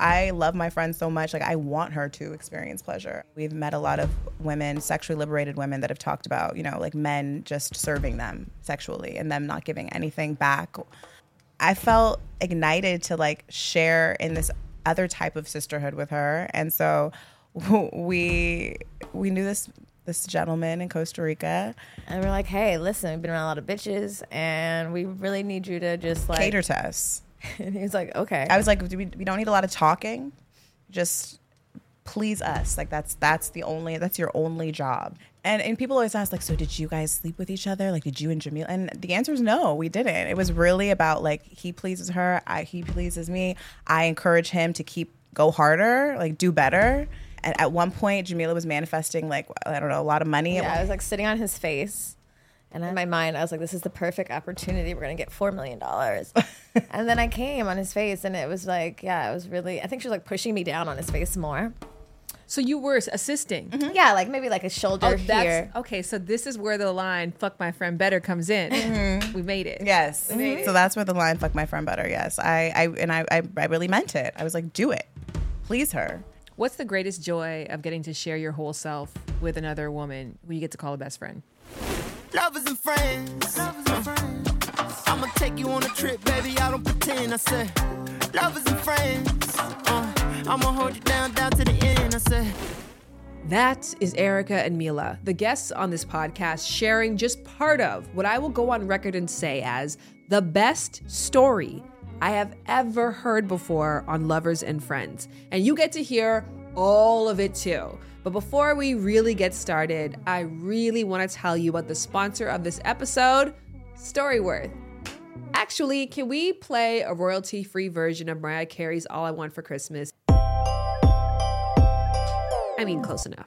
I love my friend so much. Like, I want her to experience pleasure. We've met a lot of women, sexually liberated women, that have talked about, you know, like men just serving them sexually and them not giving anything back. I felt ignited to like share in this other type of sisterhood with her. And so we we knew this this gentleman in Costa Rica. And we're like, hey, listen, we've been around a lot of bitches and we really need you to just like cater to us. and he was like, okay. I was like, we, we don't need a lot of talking. Just please us. Like that's that's the only that's your only job. And and people always ask like, so did you guys sleep with each other? Like, did you and Jamil? And the answer is no, we didn't. It was really about like he pleases her, I, he pleases me. I encourage him to keep go harder, like do better. And at one point, Jamilah was manifesting like I don't know a lot of money. Yeah, I was like sitting on his face. And in my mind, I was like, this is the perfect opportunity. We're going to get $4 million. and then I came on his face, and it was like, yeah, it was really, I think she was like pushing me down on his face more. So you were assisting. Mm-hmm. Yeah, like maybe like a shoulder Oh, here. that's okay. So this is where the line "fuck my friend better" comes in. Mm-hmm. We made it. Yes. So that's where the line "fuck my friend better." Yes, I, I and I, I, I really meant it. I was like, do it, please her. What's the greatest joy of getting to share your whole self with another woman who you get to call a best friend? Lovers and friends. I'ma take you on a trip, baby. I don't pretend. I said, lovers and friends. Uh, I'ma hold you down, down to the end. I said. That is Erica and Milah, the guests on this podcast, sharing just part of what I will go on record and say as the best story I have ever heard before on Lovers and Friends. And you get to hear all of it too. But before we really get started, I really want to tell you about the sponsor of this episode, Storyworth. Actually, can we play a royalty free version of Mariah Carey's All I Want for Christmas? I mean, close enough.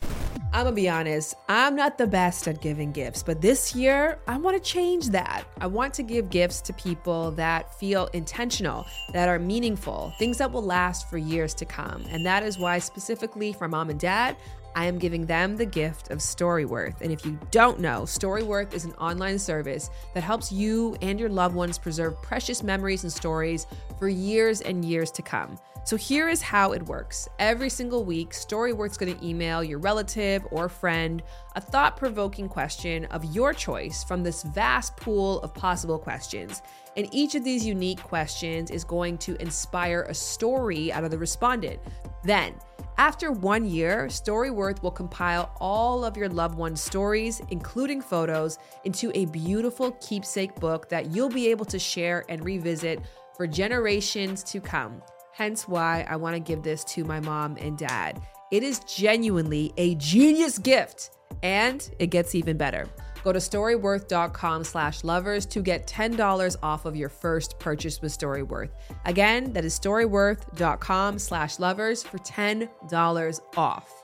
I'm gonna be honest, I'm not the best at giving gifts, but this year I wanna change that. I want to give gifts to people that feel intentional, that are meaningful, things that will last for years to come. And that is why, specifically for mom and dad, I am giving them the gift of Storyworth. And if you don't know, Storyworth is an online service that helps you and your loved ones preserve precious memories and stories for years and years to come. So here is how it works. Every single week, Storyworth's going to email your relative or friend a thought provoking question of your choice from this vast pool of possible questions. And each of these unique questions is going to inspire a story out of the respondent. Then, after one year, Storyworth will compile all of your loved one's stories, including photos, into a beautiful keepsake book that you'll be able to share and revisit for generations to come. Hence why I want to give this to my mom and dad. It is genuinely a genius gift, and it gets even better. Go to storyworth.com slash lovers to get $10 off of your first purchase with Storyworth. Again, that is storyworth.com slash lovers for $10 off.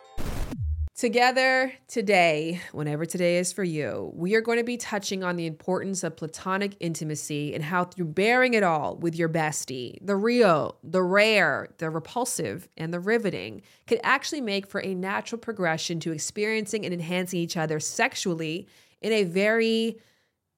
Together today, whenever today is for you, we are going to be touching on the importance of platonic intimacy and how, through bearing it all with your bestie, the real, the rare, the repulsive, and the riveting, can actually make for a natural progression to experiencing and enhancing each other sexually in a very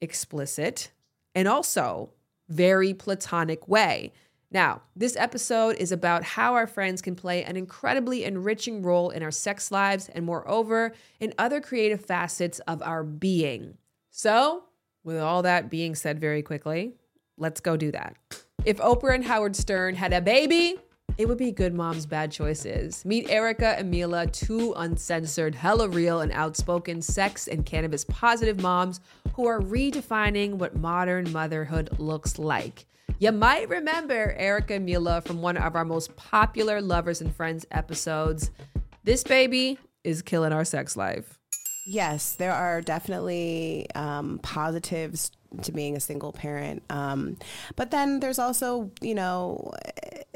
explicit and also very platonic way. Now, this episode is about how our friends can play an incredibly enriching role in our sex lives and, moreover, in other creative facets of our being. So, with all that being said very quickly, let's go do that. If Oprah and Howard Stern had a baby, it would be Good Moms Bad Choices. Meet Erica and Milah, two uncensored, hella real, and outspoken sex and cannabis positive moms who are redefining what modern motherhood looks like. You might remember Erica Milah from one of our most popular Lovers and Friends episodes. This baby is killing our sex life. Yes, there are definitely um, positives to being a single parent. Um, but then there's also, you know,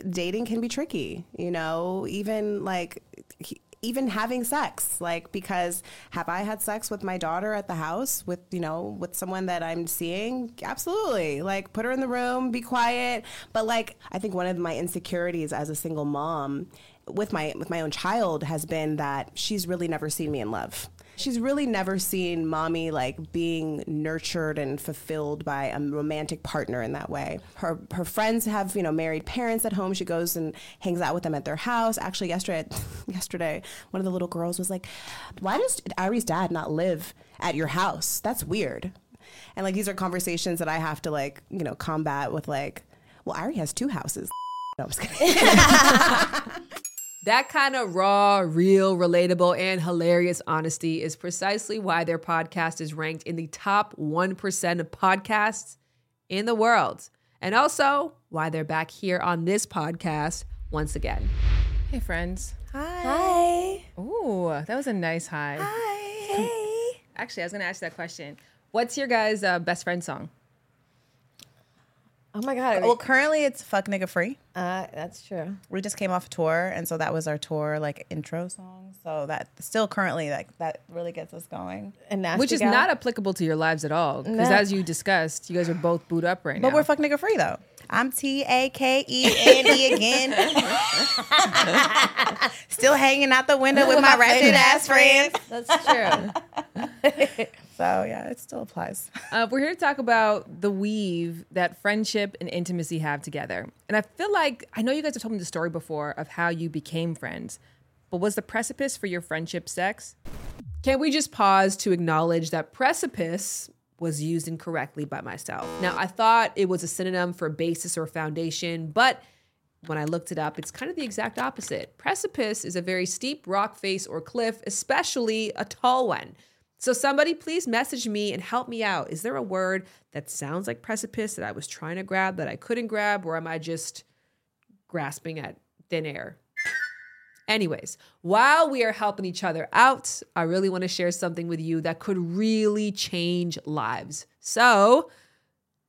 dating can be tricky, you know, even like even having sex like because have i had sex with my daughter at the house with you know with someone that i'm seeing? Absolutely. Like put her in the room be quiet. But like i think one of my insecurities as a single mom with my with my own child has been that she's really never seen me in love She's really never seen mommy like being nurtured and fulfilled by a romantic partner in that way. Her her friends have, you know, married parents at home. She goes and hangs out with them at their house. Actually yesterday yesterday, one of the little girls was like, Why does Ari's dad not live at your house? That's weird. And like these are conversations that I have to like, you know, combat with like, well, Ari has two houses. No, I'm just kidding. That kind of raw, real, relatable, and hilarious honesty is precisely why their podcast is ranked in the top 1% of podcasts in the world. And also why they're back here on this podcast once again. Hey, friends. Hi. Ooh, that was a nice hi. Hi. Hey. Actually, I was going to ask you that question. What's your guys' uh, best friend song? Oh my god. Well, currently it's "Fuck Nigga Free." uh, that's true. We just came off a tour, and so that was our tour like intro song. So that still currently like that really gets us going. And Nasty Which is Gal. not applicable to your lives at all. Because No. as you discussed, you guys are both booed up right But now. But we're "Fuck Nigga Free" though. I'm T A K E N E again. Still hanging out the window with my ratchet ass friends. That's true. So yeah, it still applies. Uh, we're here to talk about the weave that friendship and intimacy have together. And I feel like I know you guys have told me the story before of how you became friends, but was the precipice for your friendship sex? Can we just pause to acknowledge that precipice was used incorrectly by myself? Now, I thought it was a synonym for basis or foundation, but when I looked it up, it's kind of the exact opposite. Precipice is a very steep rock face or cliff, especially a tall one. So, somebody please message me and help me out. Is there a word that sounds like precipice that I was trying to grab that I couldn't grab, or am I just grasping at thin air? Anyways, while we are helping each other out, I really want to share something with you that could really change lives. So,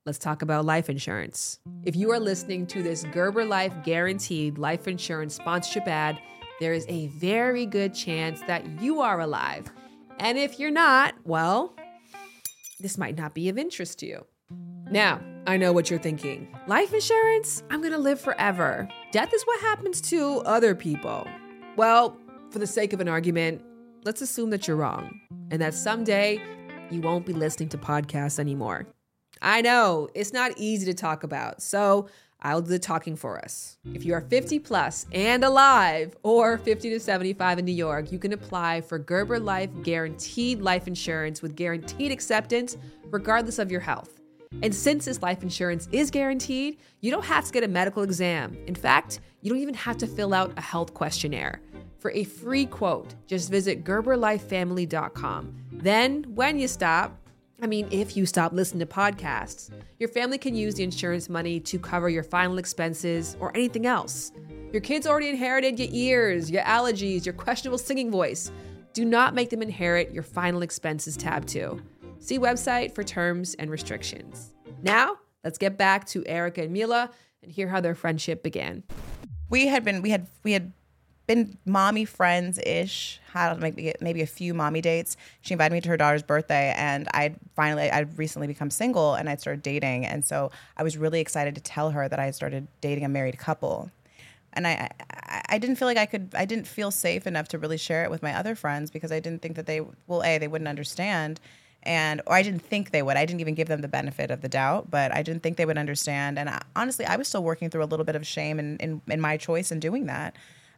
let's talk about life insurance. If you are listening to this Gerber Life Guaranteed Life Insurance sponsorship ad, there is a very good chance that you are alive. And if you're not, well, this might not be of interest to you. Now, I know what you're thinking. Life insurance? I'm gonna live forever. Death is what happens to other people. Well, for the sake of an argument, let's assume that you're wrong and that someday you won't be listening to podcasts anymore. I know it's not easy to talk about, so I'll do the talking for us. If you are 50 plus and alive, or 50 to 75 in New York, you can apply for Gerber Life Guaranteed Life Insurance with guaranteed acceptance, regardless of your health. And since this life insurance is guaranteed, you don't have to get a medical exam. In fact, you don't even have to fill out a health questionnaire. For a free quote, just visit GerberLifeFamily.com. Then, when you stop, I mean, if you stop listening to podcasts, your family can use the insurance money to cover your final expenses or anything else. Your kids already inherited your ears, your allergies, your questionable singing voice. Do not make them inherit your final expenses tab too. See website for terms and restrictions. Now, let's get back to Erica and Milah and hear how their friendship began. we had been we had we had been mommy friends ish had maybe maybe a few mommy dates. She invited me to her daughter's birthday and i'd finally i'd recently become single and i'd started dating. And so i was really excited to tell her that i started dating a married couple. And I, I I didn't feel like I could I didn't feel safe enough to really share it with my other friends because I didn't think that they well a they wouldn't understand and or I didn't think they would. I didn't even give them the benefit of the doubt but I didn't think they would understand. And I, honestly I was still working through a little bit of shame in in, in my choice in doing that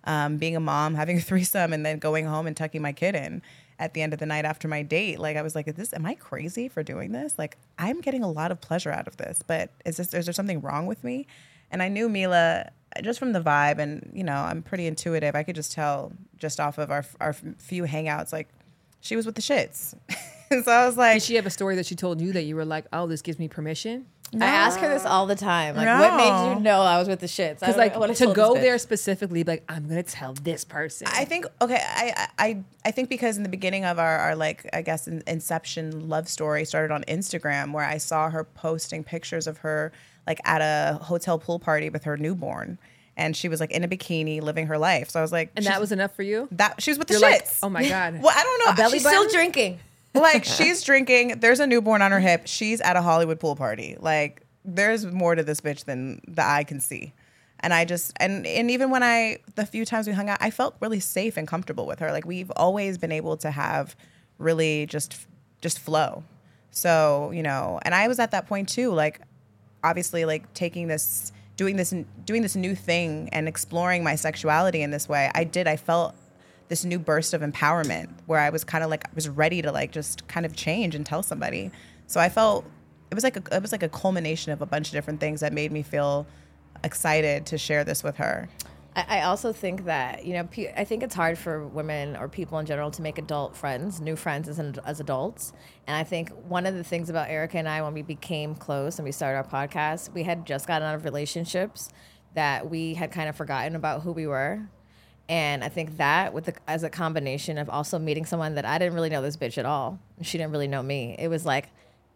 um, being a mom having a threesome and then going home and tucking my kid in at the end of the night after my date like I was like is this am I crazy for doing this like I'm getting a lot of pleasure out of this but is this is there something wrong with me and I knew Milah just from the vibe, and you know, I'm pretty intuitive. I could just tell just off of our our few hangouts, like she was with the shits. and so I was like, Did she have a story that she told you that you were like, oh, this gives me permission? I ask her this all the time. Like, what made you know I was with the shits? Because like to go there specifically, like I'm gonna tell this person. I think okay, I I I think because in the beginning of our, our like I guess in, inception love story started on Instagram where I saw her posting pictures of her like at a hotel pool party with her newborn. and she was like in a bikini living her life. So I was like, And that was enough for you? that she was with the You're like, shits. oh my God. Well, I don't know. belly She's button? Still drinking. Like she's drinking. There's a newborn on her hip. She's at a Hollywood pool party. Like there's more to this bitch than the eye can see. And I just and and even when I the few times we hung out, I felt really safe and comfortable with her. Like we've always been able to have really just just flow. So you know, and I was at that point too. Like obviously, like taking this, doing this, doing this new thing and exploring my sexuality in this way. I did. I felt this new burst of empowerment where I was kind of like I was ready to like just kind of change and tell somebody. So I felt it was like a, it was like a culmination of a bunch of different things that made me feel excited to share this with her. I, also think that you know I think it's hard for women or people in general to make adult friends, new friends as, an, as adults. And I think one of the things about Erica and I when we became close and we started our podcast, we had just gotten out of relationships that we had kind of forgotten about who we were. And I think that with the, as a combination of also meeting someone that I didn't really know this bitch at all, and she didn't really know me. It was like,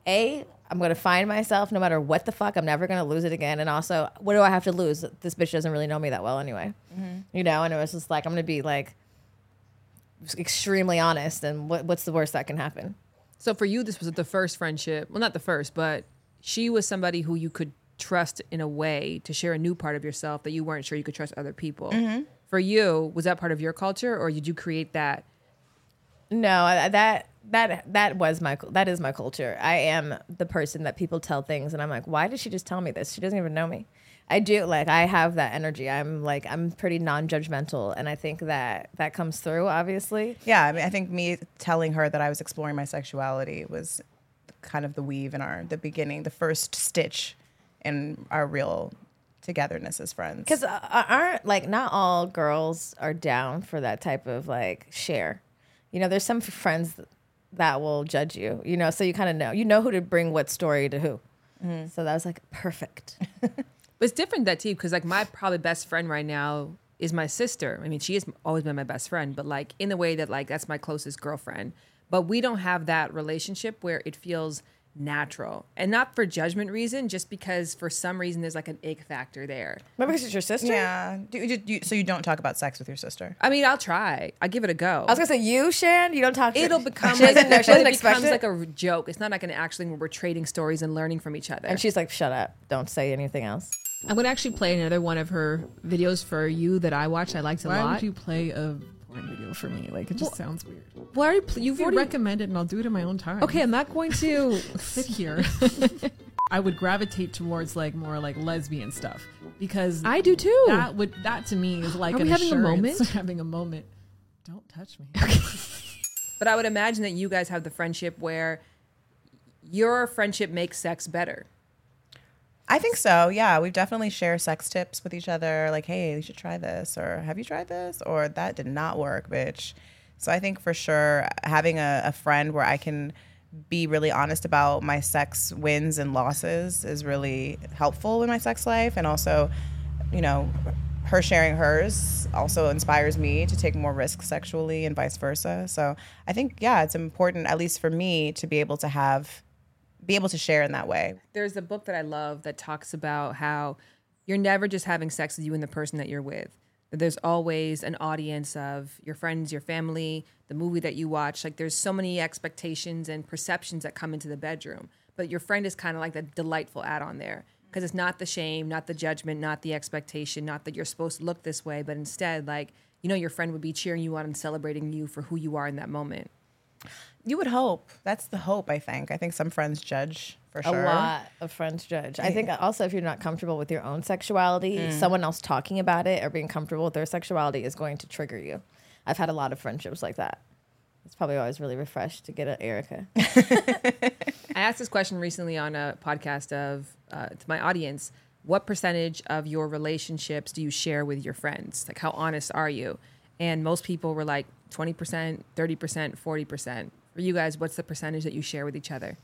a, I'm gonna find myself no matter what the fuck. I'm never gonna lose it again. And also, what do I have to lose? This bitch doesn't really know me that well anyway. Mm-hmm. You know, and it was just like I'm gonna be like extremely honest. And what, what's the worst that can happen? So for you, this was the first friendship. Well, not the first, but she was somebody who you could trust in a way to share a new part of yourself that you weren't sure you could trust other people. Mm-hmm. For you, was that part of your culture, or did you create that? No, that that that was my that is my culture. I am the person that people tell things, and I'm like, why did she just tell me this? She doesn't even know me. I do like I have that energy. I'm like I'm pretty non-judgmental, and I think that that comes through. Obviously, Yeah, I mean, I think me telling her that I was exploring my sexuality was kind of the weave in our the beginning, the first stitch in our real togetherness as friends. because uh, aren't like not all girls are down for that type of like share. You know, there's some friends that will judge you. You know, so you kind of know you know who to bring what story to who. So that was like perfect. But it's different that too, because like my probably best friend right now is my sister. I mean, she has always been my best friend, but like in the way that like that's my closest girlfriend. But we don't have that relationship where it feels natural, and not for judgment reason, just because for some reason there's like an ick factor there. Remember, because it's your sister. yeah, do, you, do you- so you don't talk about sex with your sister? I mean, I'll try. I give it a go. I was gonna say you, Shan. You don't talk. To It'll become She like, doesn't know. She doesn't it becomes it. like a joke. It's not like an actually where we're trading stories and learning from each other. and she's like, "Shut up! Don't say anything else." I'm gonna actually play another one of her videos for you that I watched. I liked a Why lot. would you play a porn video for me? Like it just sounds weird. Why are you? Pl- you've You already recommend it, and I'll do it in my own time. Okay, I'm not going to. sit here. I would gravitate towards like more like lesbian stuff because I do too. that would that to me is like Are an we having a moment? having a moment. Don't touch me. But I would imagine that you guys have the friendship where your friendship makes sex better. I think so. Yeah, we've definitely shared sex tips with each other. Like, hey, you should try this, or have you tried this, or that did not work, bitch. So I think for sure having a, a friend where I can be really honest about my sex wins and losses is really helpful in my sex life, and also, you know, her sharing hers also inspires me to take more risks sexually and vice versa. So I think yeah, it's important at least for me to be able to have be able to share in that way. There's a book that I love that talks about how you're never just having sex with you and the person that you're with. There's always an audience of your friends, your family, the movie that you watch. Like there's so many expectations and perceptions that come into the bedroom. But your friend is kind of like that delightful add-on there because it's not the shame, not the judgment, not the expectation, not that you're supposed to look this way, but instead like you know your friend would be cheering you on and celebrating you for who you are in that moment. You would hope. That's the hope, I think. I think some friends judge for sure. A lot of friends judge. I think also if you're not comfortable with your own sexuality, someone else talking about it or being comfortable with their sexuality is going to trigger you. I've had a lot of friendships like that. It's probably always really refreshed to get an Erica. I asked this question recently on a podcast of uh, to my audience. What percentage of your relationships do you share with your friends? Like, how honest are you? And most people were like 20%, 30%, 40%. For you guys, what's the percentage that you share with each other?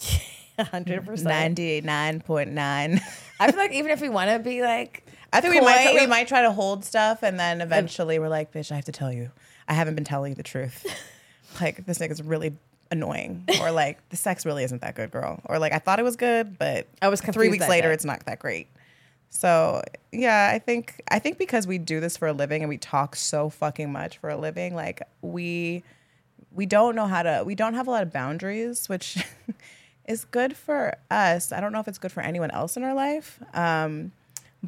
100%. Ninety-nine point nine. I feel like even if we want to be like, I think we might we might try to hold stuff, and then eventually we're like, "Bitch, I have to tell you, I haven't been telling you the truth. like this nigga's really annoying, or like the sex really isn't that good, girl, or like I thought it was good, but I was three weeks later day. it's not that great." So yeah, I think I think because we do this for a living and we talk so fucking much for a living, like we we don't know how to we don't have a lot of boundaries, which is good for us. I don't know if it's good for anyone else in our life. Um,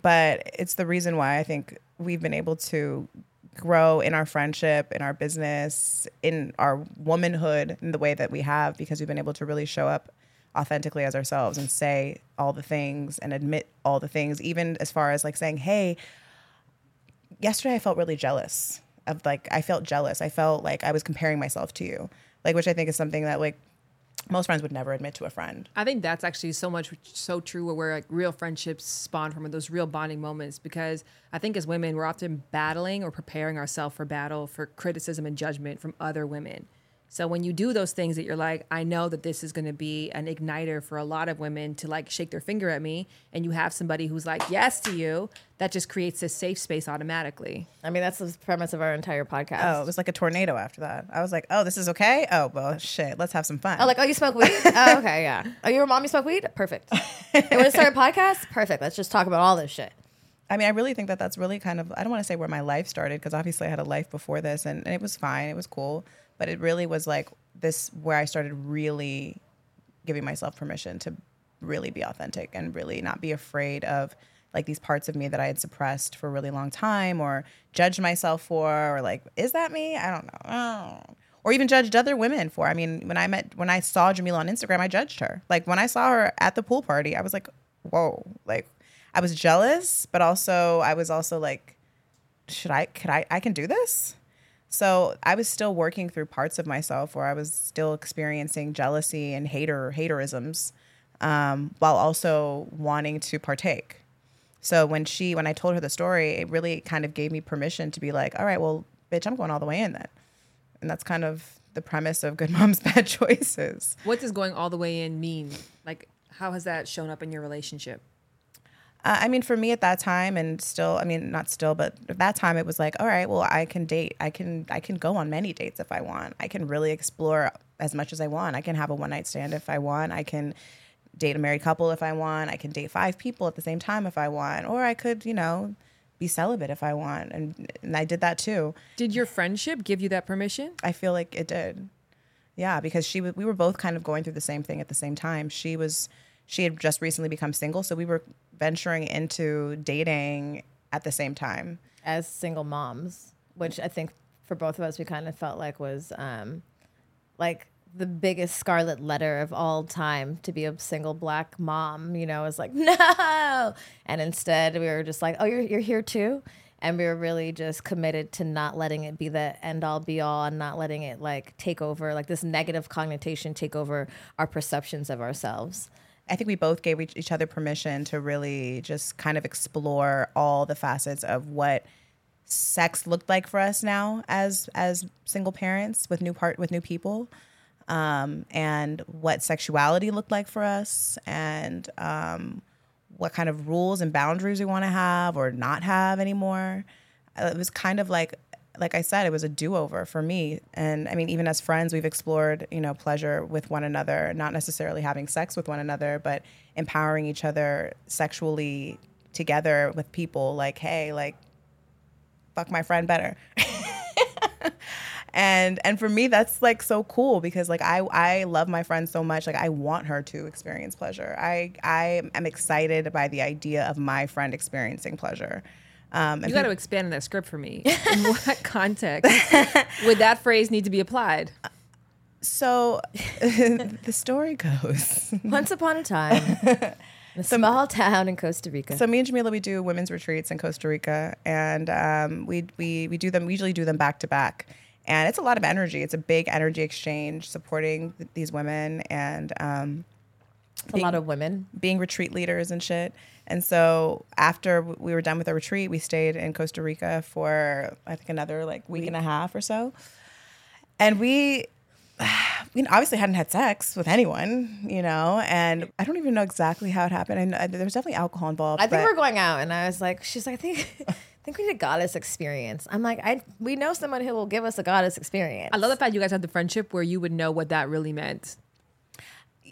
but it's the reason why I think we've been able to grow in our friendship, in our business, in our womanhood in the way that we have because we've been able to really show up authentically as ourselves and say all the things and admit all the things, even as far as like saying, hey, yesterday I felt really jealous of like, I felt jealous. I felt like I was comparing myself to you, like, which I think is something that like most friends would never admit to a friend. I think that's actually so much so true where, like real friendships spawn from those real bonding moments because I think as women we're often battling or preparing ourselves for battle for criticism and judgment from other women. So when you do those things that you're like, I know that this is going to be an igniter for a lot of women to like shake their finger at me, and you have somebody who's like yes to you, that just creates this safe space automatically. I mean, that's the premise of our entire podcast. Oh, it was like a tornado after that. I was like, oh, this is okay. Oh, well, shit. Let's have some fun. Oh, like, oh, you smoke weed? oh, okay, yeah. Oh, your mom, you smoke weed? Perfect. you want to start a podcast? Perfect. Let's just talk about all this shit. I mean, I really think that that's really kind of, I don't want to say where my life started because obviously I had a life before this and, and it was fine. It was cool. But it really was like this where I started really giving myself permission to really be authentic and really not be afraid of like these parts of me that I had suppressed for a really long time or judged myself for or like, is that me? I don't know. Oh. Or even judged other women for. I mean, when I met when I saw Jamilah on Instagram, I judged her. Like when I saw her at the pool party, I was like, whoa. Like I was jealous, but also I was also like, should I could I I can do this? So I was still working through parts of myself where I was still experiencing jealousy and hater haterisms, um, while also wanting to partake. So when she when I told her the story, it really kind of gave me permission to be like, all right, well, bitch, I'm going all the way in then, and that's kind of the premise of Good Moms Bad Choices. What does going all the way in mean? Like, how has that shown up in your relationship? Uh, I mean, for me at that time, and still, I mean, not still, but at that time, it was like, all right, well, I can date. I can, I can go on many dates if I want. I can really explore as much as I want. I can have a one night stand if I want. I can date a married couple if I want. I can date five people at the same time if I want, or I could, you know, be celibate if I want, and and I did that too. Did your friendship give you that permission? I feel like it did. Yeah, because she, we were both kind of going through the same thing at the same time. She was she had just recently become single, so we were venturing into dating at the same time as single moms, which I think for both of us we kind of felt like was um, like the biggest scarlet letter of all time to be a single black mom. You know, is like no, and instead we were just like, oh, you're you're here too. And we were really just committed to not letting it be the end all be all and not letting it like take over, like this negative connotation take over our perceptions of ourselves. I think we both gave each other permission to really just kind of explore all the facets of what sex looked like for us now as as single parents with new part with new people, um, and what sexuality looked like for us, and um, what kind of rules and boundaries we want to have or not have anymore. It was kind of like like I said, it was a do over for me. And I mean, even as friends, we've explored, you know, pleasure with one another, not necessarily having sex with one another, but empowering each other sexually together with people like, hey, like, fuck my friend better. and and for me that's like so cool because like I I love my friend so much like I want her to experience pleasure. I I am excited by the idea of my friend experiencing pleasure. Um, you got to expand that script for me. In what context would that phrase need to be applied? So the story goes Once upon a time, in a small town in Costa Rica. So me and Jamilah, we do women's retreats in Costa Rica, and um, we we we do them. We usually do them back to back, and it's a lot of energy. It's a big energy exchange supporting th- these women and um, being, a lot of women being retreat leaders and shit. And so after we were done with our retreat, we stayed in Costa Rica for I think another like week, week. and a half or so. And we we obviously hadn't had sex with anyone, you know, and I don't even know exactly how it happened. And uh, there was definitely alcohol involved. I think we are going out, and I was like, she's like, I think. I think we need a goddess experience. I'm like, I we know someone who will give us a goddess experience. I love the fact you guys have the friendship where you would know what that really meant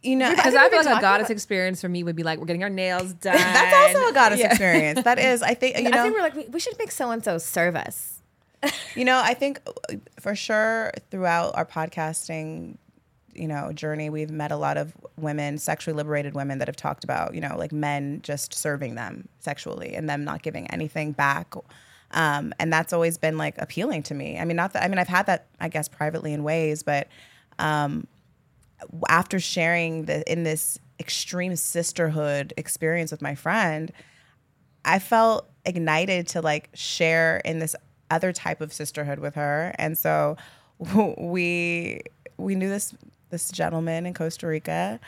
you know, Because I feel like a goddess about- experience for me would be like we're getting our nails done. That's also a goddess Yeah. experience. That is, I think, you I know, think we're like, we, we should make so and so serve us. you know, I think for sure throughout our podcasting, you know, journey, we've met a lot of women, sexually liberated women that have talked about, you know, like men just serving them sexually and them not giving anything back. Um, and that's always been like appealing to me. I mean, not that, I mean, I've had that, I guess, privately in ways, but um, after sharing the, in this extreme sisterhood experience with my friend, I felt ignited to like share in this other type of sisterhood with her. And so we we knew this this gentleman in Costa Rica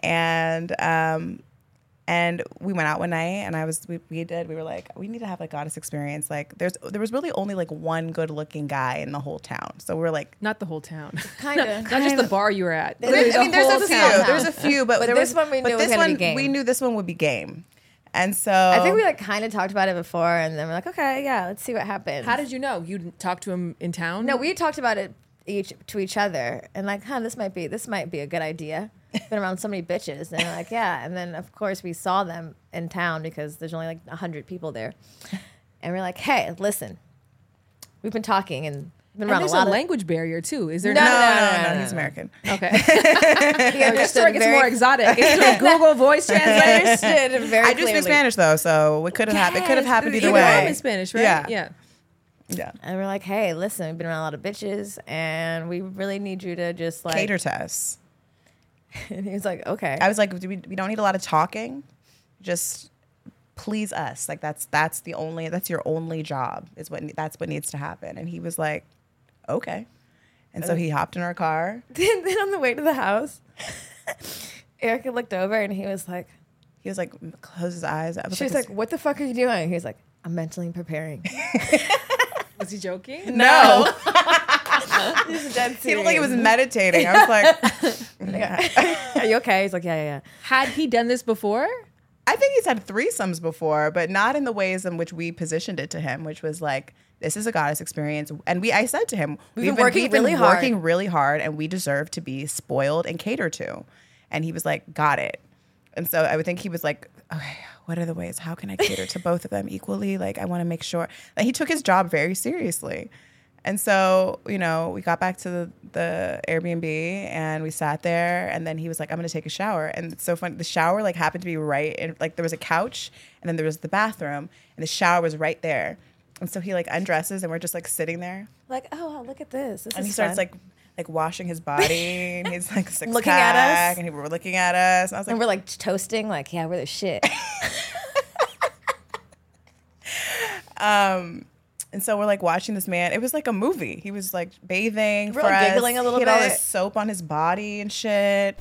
and um and we went out one night and I was we, we did we were like we need to have a goddess experience like there's there was really only like one good looking guy in the whole town so we're like Not the whole town. Kind of. Not just the bar you were at. there- Literally I mean, there's whole a few. town. There's a few, but, But there this was, one we knew was this gonna be one game. we knew this one would be game, and so I think we like kind of talked about it before, and then we're like, okay, yeah, let's see what happens. How did you know? You didn't to him in town? No, we talked about it each to each other, and like, huh, this might be this might be a good idea. Been around so many bitches, and like, yeah. And then of course we saw them in town because there's only like hundred people there, and we're like, hey, listen, we've been talking and been And around there's a a lot of language barrier too. Is there No, no, no, no, no, no, no, no, he's. American. Okay. He This understood story gets very- more exotic. It's through Google voice translators. very I do speak. Spanish though, so it could have happened. It could have happened either Either way. one is Spanish, right? Yeah. Yeah. Yeah, And we're like, hey, listen, we've been around a lot of bitches, and we really need you to just like. cater to us. And he was like, okay. I was like, we, we don't need a lot of talking. Just please us. Like that's that's the only that's your only job is what that's what needs to happen. And he was like, okay. And so he hopped in our car. then, then on the way to the house, Erica looked over and he was like, He was like, close his eyes. I was she was like, what the fuck are you doing? He was like, I'm mentally preparing. Was he joking? no. He's dead he looked like he was meditating. I was like, Are you okay? He's like, yeah, yeah, yeah. Had he done this before? I think he's had threesomes before, but not in the ways in which we positioned it to him, which was like, this is a goddess experience. And we, I said to him, We've been working we've been really hard." working really hard, and we deserve to be spoiled and catered to. And he was like, got it. And so I would think he was like, okay, what are the ways? How can I cater to both of them equally? Like, I want to make sure. Like, he took his job very seriously. And so, you know, we got back to the, the Airbnb and we sat there. And then he was like, I'm going to take a shower. And it's so funny. The shower, like, happened to be right in, like, there was a couch and then there was the bathroom and the shower was right there. And so he, like, undresses and we're just, like, sitting there. Like, oh, wow, look at this. This And he starts, fun. like, like washing his body and he's like six Looking at us. and he were looking at us. And I was like, and we're like toasting, like, yeah, we're the shit. Um, and so we're like watching this man. It was like a movie. He was like bathing, We're, for like, giggling a little he had all this soap on his body and shit.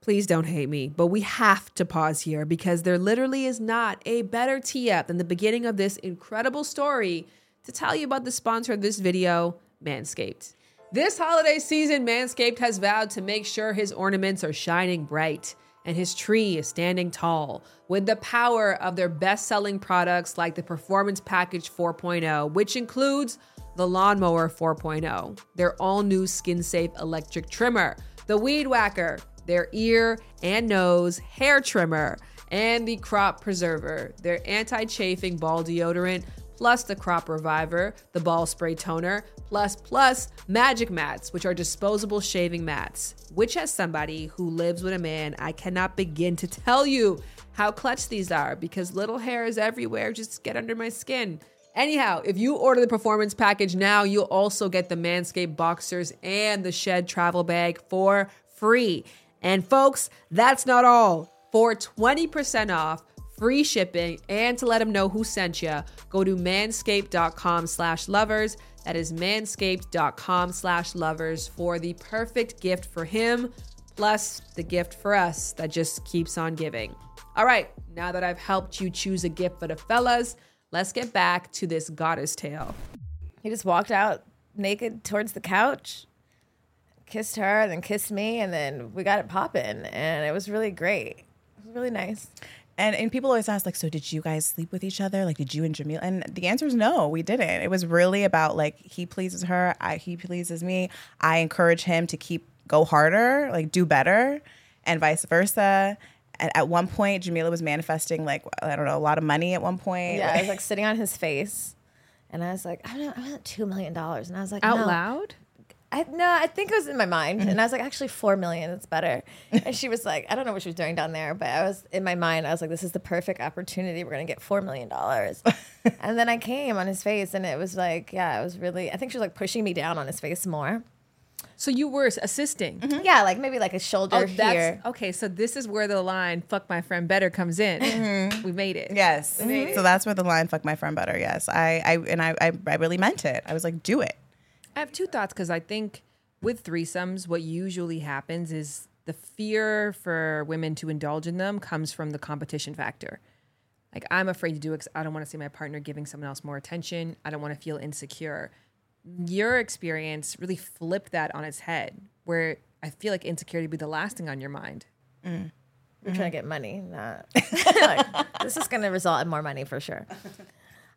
Please don't hate me, but we have to pause here because there literally is not a better tee up than the beginning of this incredible story to tell you about the sponsor of this video, Manscaped. This holiday season, Manscaped has vowed to make sure his ornaments are shining bright and his tree is standing tall. With the power of their best selling products like the Performance Package 4.0, which includes the Lawnmower 4.0, their all new skin safe electric trimmer, the Weed Whacker, their ear and nose hair trimmer, and the Crop Preserver, their anti chafing ball deodorant, plus the Crop Reviver, the ball spray toner, plus plus Magic Mats, which are disposable shaving mats. Which, as somebody who lives with a man, I cannot begin to tell you how clutch these are because little hairs everywhere just get under my skin. Anyhow, if you order the performance package now, you'll also get the Manscaped boxers and the Shed travel bag for free. And folks, that's not all. For 20% off, free shipping, and to let them know who sent you, go to manscaped.com slash lovers. That is manscaped.com slash lovers for the perfect gift for him, plus the gift for us that just keeps on giving. All right, now that I've helped you choose a gift for the fellas, let's get back to this goddess tale. he just walked out naked towards the couch, kissed her, and then kissed me, and then we got it popping, and it was really great. It was really nice. And and people always ask like, so did you guys sleep with each other? Like, did you and Jamil? And the answer is no, we didn't. It was really about like he pleases her, I he pleases me. I encourage him to keep go harder, like do better. and vice versa. And at one point, Jamilah was manifesting like I don't know a lot of money. At one point, Yeah, I was like sitting on his face, and I was like, I want, I want two million dollars, and I was like, Out no. loud? I no, I think it was in my mind, and I was like, actually, four million, it's better. And she was like, I don't know what she was doing down there, but I was in my mind, I was like, this is the perfect opportunity. We're gonna get four million dollars. and then I came on his face, and it was like, yeah, it was really. I think she was like pushing me down on his face more. So you were assisting. Mm-hmm. Yeah, like maybe like a shoulder Oh, that's here. okay. So this is where the line "fuck my friend better" comes in. Mm-hmm. We made it. Yes. Mm-hmm. So that's where the line "fuck my friend better." Yes, I, I and I, I, I really meant it. I was like, do it. I have two thoughts because I think with threesomes, what usually happens is the fear for women to indulge in them comes from the competition factor. Like I'm afraid to do it because I don't want to see my partner giving someone else more attention. I don't want to feel insecure. Your experience really flipped that on its head, where I feel like insecurity would be the last thing on your mind. Mm. We're mm-hmm. trying to get money. Not like, this is going to result in more money for sure.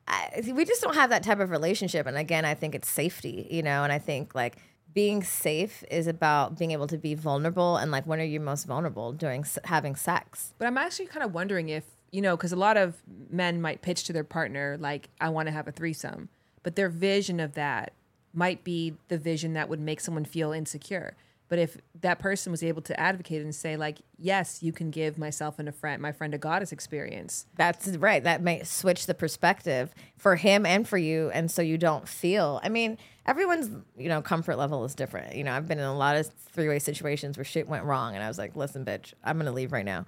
I, we just don't have that type of relationship, and again, I think it's safety, you know. And I think like being safe is about being able to be vulnerable, and like when are you most vulnerable during having sex? But I'm actually kind of wondering if, you know, because a lot of men might pitch to their partner, like, I want to have a threesome, but their vision of that might be the vision that would make someone feel insecure. But if that person was able to advocate and say, like, yes, you can give myself and a friend, my friend a goddess experience. That's right. That may switch the perspective for him and for you, and so you don't feel. I mean, everyone's you know comfort level is different. You know, I've been in a lot of three way situations where shit went wrong, and I was like, "Listen, bitch, I'm gonna leave right now."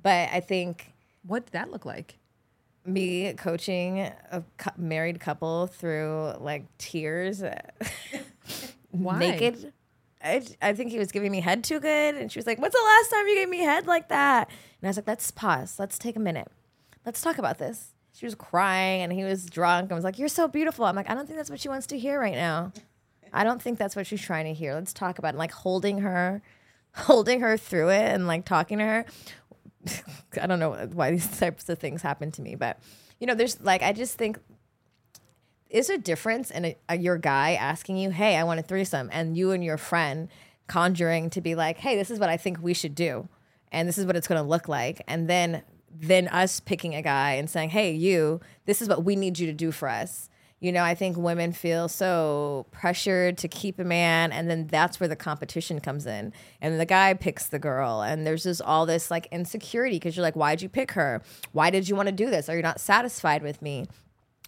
But I think What did that look like? me coaching a married couple through like tears, Why? naked. I, I think he was giving me head too good, and she was like, "When's the last time you gave me head like that?" And I was like, "Let's pause. Let's take a minute. Let's talk about this." She was crying, and he was drunk. and was like, "You're so beautiful." I'm like, "I don't think that's what she wants to hear right now. I don't think that's what she's trying to hear. Let's talk about it." Like holding her, holding her through it, and like talking to her. I don't know why these types of things happen to me, but you know, there's like I just think is a difference in a, a, your guy asking you, "Hey, I want a threesome," and you and your friend conjuring to be like, "Hey, this is what I think we should do, and this is what it's going to look like," and then then us picking a guy and saying, "Hey, you, this is what we need you to do for us." You know, I think women feel so pressured to keep a man, and then that's where the competition comes in. And the guy picks the girl, and there's just all this like insecurity because you're like, why'd you pick her? Why did you want to do this? Are you not satisfied with me?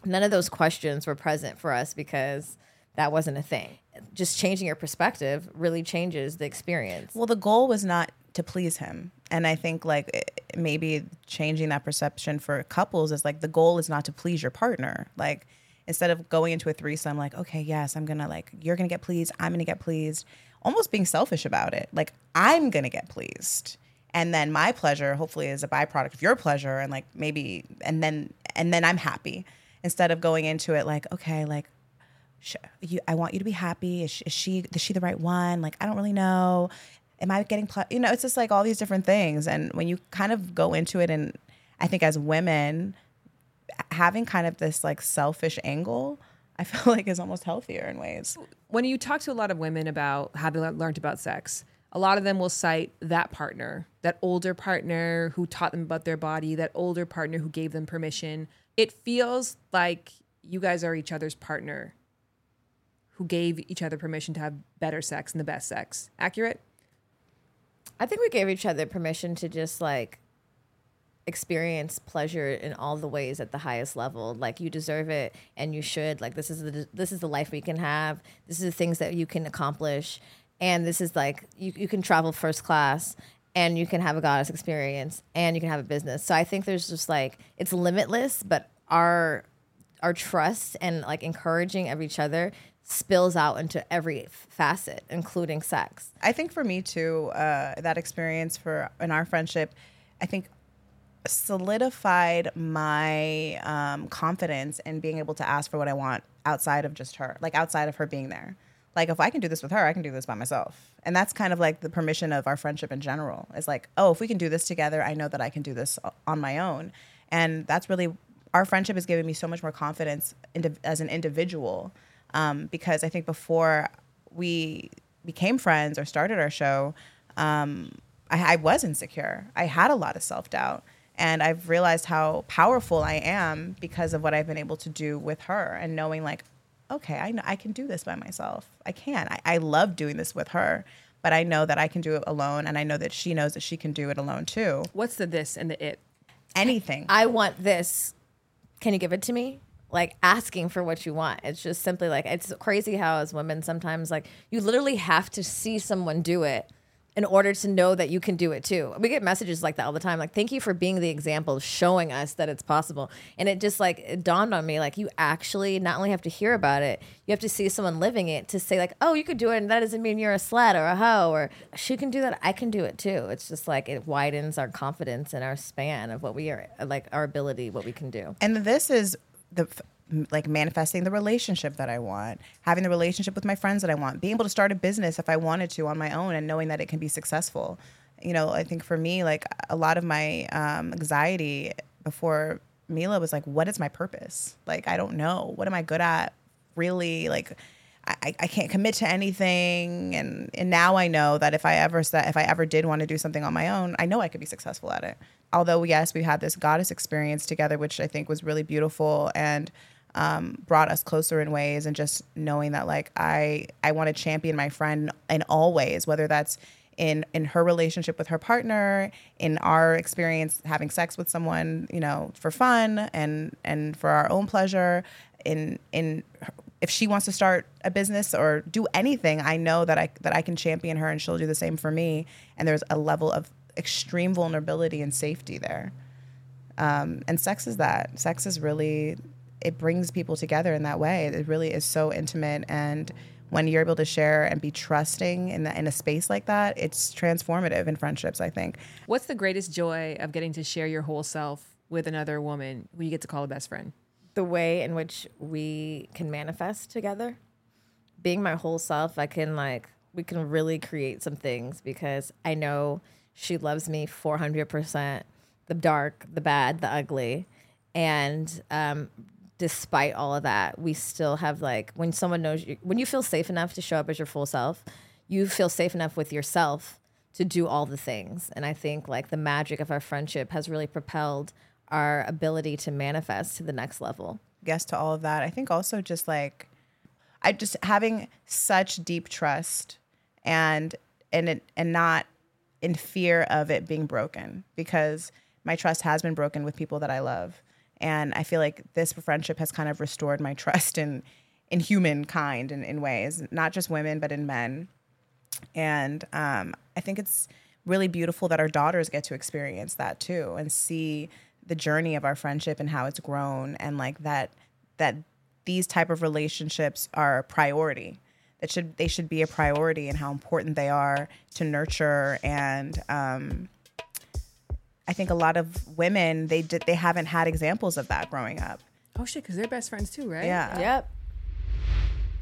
None of those questions were present for us because that wasn't a thing. Just changing your perspective really changes the experience. Well, the goal was not to please him. And I think like maybe changing that perception for couples is like the goal is not to please your partner. Like instead of going into a threesome, like, okay, yes, I'm gonna like, you're gonna get pleased, I'm gonna get pleased, almost being selfish about it. Like, I'm gonna get pleased. And then my pleasure hopefully is a byproduct of your pleasure and like maybe and then and then I'm happy. Instead of going into it like, okay, like sh- you, I want you to be happy. Is she, is she is she the right one? Like I don't really know. Am I getting ple-? you know? It's just like all these different things. And when you kind of go into it, and I think as women, having kind of this like selfish angle, I feel like is almost healthier in ways. when you talk to a lot of women about how they learned about sex, a lot of them will cite that partner, that older partner who taught them about their body, that older partner who gave them permission. It feels like you guys are each other's partner who gave each other permission to have better sex and the best sex. Accurate? I think we gave each other permission to just like experience pleasure in all the ways at the highest level. Like you deserve it and you should. Like this is the this is the life we can have. This is the things that you can accomplish. And this is like you, you can travel first class and you can have a goddess experience and you can have a business. So I think there's just like it's limitless, but our our trust and like encouraging of each other spills out into every facet, including sex. I think for me too, uh, that experience for in our friendship, I think solidified my um, confidence in being able to ask for what I want outside of just her, like outside of her being there. Like if I can do this with her, I can do this by myself. And that's kind of like the permission of our friendship in general. Is like, oh, if we can do this together, I know that I can do this on my own. And that's really our friendship has given me so much more confidence as an individual um, because I think before we became friends or started our show, um, I, I was insecure. I had a lot of self doubt. And I've realized how powerful I am because of what I've been able to do with her and knowing, like, okay, I know I can do this by myself. I can. I, I love doing this with her, but I know that I can do it alone. And I know that she knows that she can do it alone too. What's the this and the it? Anything. I want this. Can you give it to me? Like asking for what you want. It's just simply like it's crazy how as women sometimes like you literally have to see someone do it in order to know that you can do it too. We get messages like that all the time. Like, thank you for being the example, showing us that it's possible. And it just like it dawned on me, like you actually not only have to hear about it, you have to see someone living it to say like, oh, you could do it, and that doesn't mean you're a slut or a hoe or she can do that. I can do it too. It's just like it widens our confidence and our span of what we are, like our ability, what we can do. And this is the like manifesting the relationship that I want, having the relationship with my friends that I want, being able to start a business if I wanted to on my own and knowing that it can be successful. You know, I think for me, like a lot of my um, anxiety before Milah was like, what is my purpose? Like, I don't know. What am I good at? Really, like, I, I can't commit to anything. And, and now I know that if I ever if I ever did want to do something on my own, I know I could be successful at it. Although, yes, we had this goddess experience together, which I think was really beautiful. And, um, brought us closer in ways and just knowing that like I I want to champion my friend in all ways, whether that's in in her relationship with her partner, in our experience having sex with someone, you know, for fun and and for our own pleasure, in in if she wants to start a business or do anything, I know that I that I can champion her and she'll do the same for me. And there's a level of extreme vulnerability and safety there. Um, and sex is that. Sex is really it brings people together in that way. It really is so intimate and when you're able to share and be trusting in, the, in a space like that, it's transformative in friendships, I think. What's the greatest joy of getting to share your whole self with another woman who you get to call a best friend? The way in which we can manifest together. Being my whole self, I can like, we can really create some things because I know she loves me 400%, the dark, the bad, the ugly. And um, despite all of that, we still have like when someone knows you, when you feel safe enough to show up as your full self, you feel safe enough with yourself to do all the things. And I think like the magic of our friendship has really propelled our ability to manifest to the next level. Yes, to all of that. I think also just like I just having such deep trust and and it, and not in fear of it being broken because my trust has been broken with people that I love and I feel like this friendship has kind of restored my trust in in humankind in, in ways, not just women, but in men. And um, I think it's really beautiful that our daughters get to experience that too and see the journey of our friendship and how it's grown and like that that these type of relationships are a priority that should they should be a priority and how important they are to nurture and um, I think a lot of women they did they haven't had examples of that growing up. Oh shit, because they're best friends too, right? Yeah. Yep.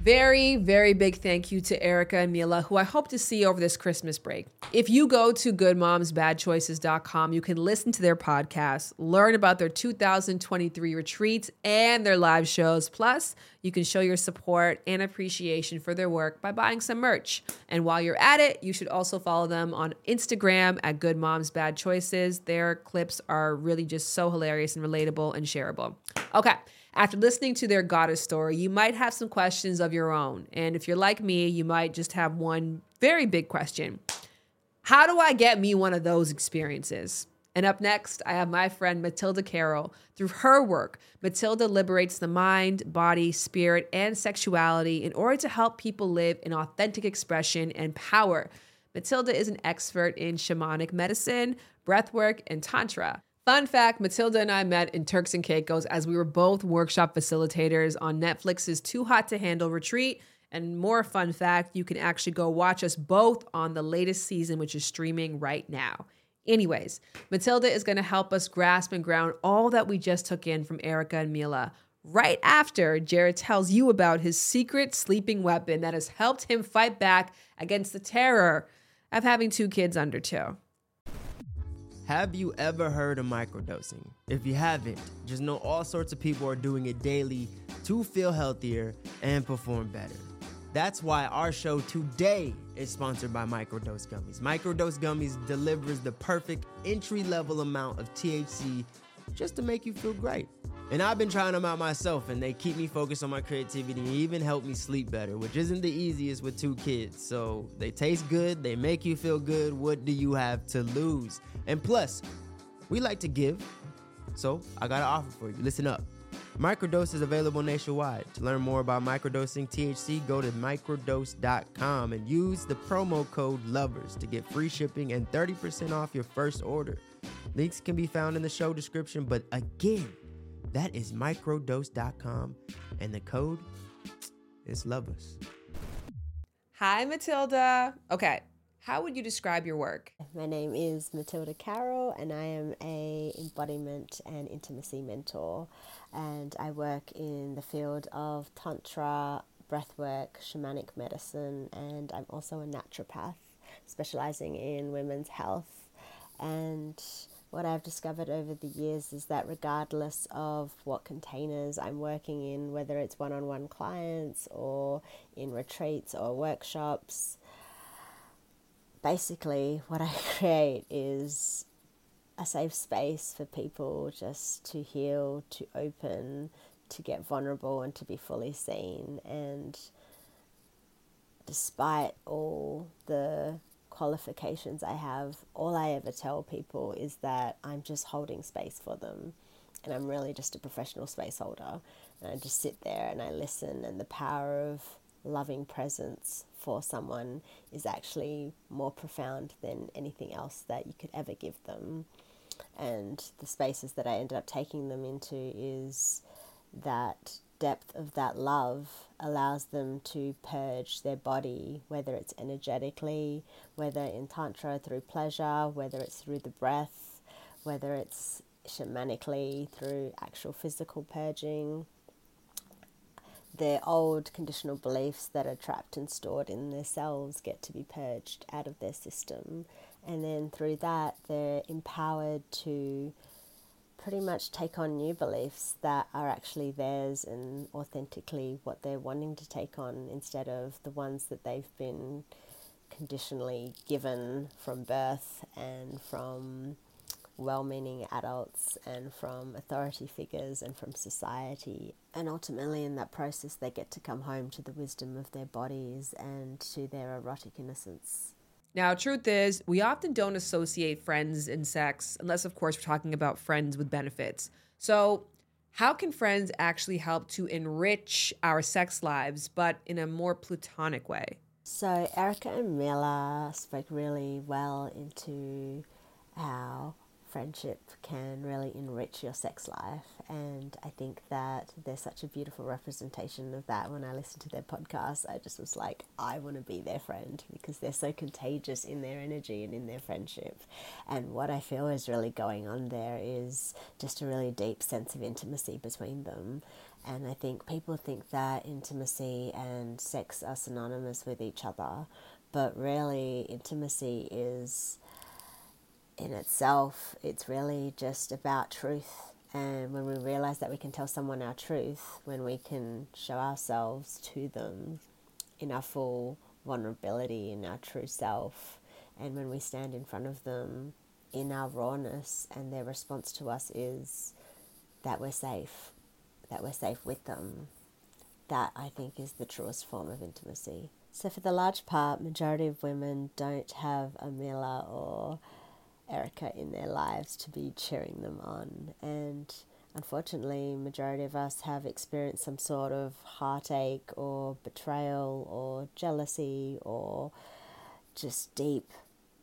Very, very big thank you to Erica and Milah, who I hope to see over this Christmas break. If you go to goodmomsbadchoices.com, you can listen to their podcast, learn about their 2023 retreats and their live shows. Plus, you can show your support and appreciation for their work by buying some merch. And while you're at it, you should also follow them on Instagram at Good Moms Bad Choices. Their clips are really just so hilarious and relatable and shareable. Okay. After listening to their goddess story, you might have some questions of your own. And if you're like me, you might just have one very big question How do I get me one of those experiences? And up next, I have my friend Matilda Carroll. Through her work, Matilda liberates the mind, body, spirit, and sexuality in order to help people live in authentic expression and power. Matilda is an expert in shamanic medicine, breathwork, and tantra. Fun fact Matilda and I met in Turks and Caicos as we were both workshop facilitators on Netflix's Too Hot to Handle retreat. And more fun fact, you can actually go watch us both on the latest season, which is streaming right now. Anyways, Matilda is going to help us grasp and ground all that we just took in from Erica and Milah. Right after Jared tells you about his secret sleeping weapon that has helped him fight back against the terror of having two kids under two. Have you ever heard of microdosing? If you haven't, just know all sorts of people are doing it daily to feel healthier and perform better. That's why our show today is sponsored by Microdose Gummies. Microdose Gummies delivers the perfect entry level amount of THC just to make you feel great. And I've been trying them out myself, and they keep me focused on my creativity and even help me sleep better, which isn't the easiest with two kids. So they taste good, they make you feel good. What do you have to lose? And plus, we like to give, so I got an offer for you. Listen up. Microdose is available nationwide. To learn more about microdosing THC, go to microdose.com and use the promo code LOVERS to get free shipping and 30% off your first order. Links can be found in the show description, but again, that is microdose.com and the code is LOVERS. Hi, Matilda. Okay, how would you describe your work? My name is Matilda Carroll, and I am a embodiment and intimacy mentor. And I work in the field of tantra, breathwork, shamanic medicine, and I'm also a naturopath, specializing in women's health. And what I've discovered over the years is that regardless of what containers I'm working in, whether it's one on one clients or in retreats or workshops, basically what I create is a safe space for people just to heal, to open, to get vulnerable, and to be fully seen. And despite all the qualifications I have, all I ever tell people is that I'm just holding space for them. And I'm really just a professional space holder. And I just sit there and I listen, and the power of loving presence for someone is actually more profound than anything else that you could ever give them. And the spaces that I ended up taking them into is that depth of that love allows them to purge their body, whether it's energetically, whether in Tantra through pleasure, whether it's through the breath, whether it's shamanically through actual physical purging. Their old conditional beliefs that are trapped and stored in their cells get to be purged out of their system. And then through that, they're empowered to pretty much take on new beliefs that are actually theirs and authentically what they're wanting to take on instead of the ones that they've been conditionally given from birth and from well meaning adults and from authority figures and from society. And ultimately, in that process, they get to come home to the wisdom of their bodies and to their erotic innocence. Now, truth is, we often don't associate friends and sex, unless, of course, we're talking about friends with benefits. So, how can friends actually help to enrich our sex lives, but in a more platonic way? So, Erica and Milah spoke really well into how friendship can really enrich your sex life. And I think that there's such a beautiful representation of that when I listened to their podcast. I just was like, I want to be their friend because they're so contagious in their energy and in their friendship. And what I feel is really going on there is just a really deep sense of intimacy between them. And I think people think that intimacy and sex are synonymous with each other, but really, intimacy is in itself, it's really just about truth. And when we realize that we can tell someone our truth, when we can show ourselves to them in our full vulnerability, in our true self, and when we stand in front of them in our rawness, and their response to us is that we're safe, that we're safe with them, that I think is the truest form of intimacy. So, for the large part, majority of women don't have a Milah or Erica in their lives to be cheering them on. And unfortunately, majority of us have experienced some sort of heartache or betrayal or jealousy or just deep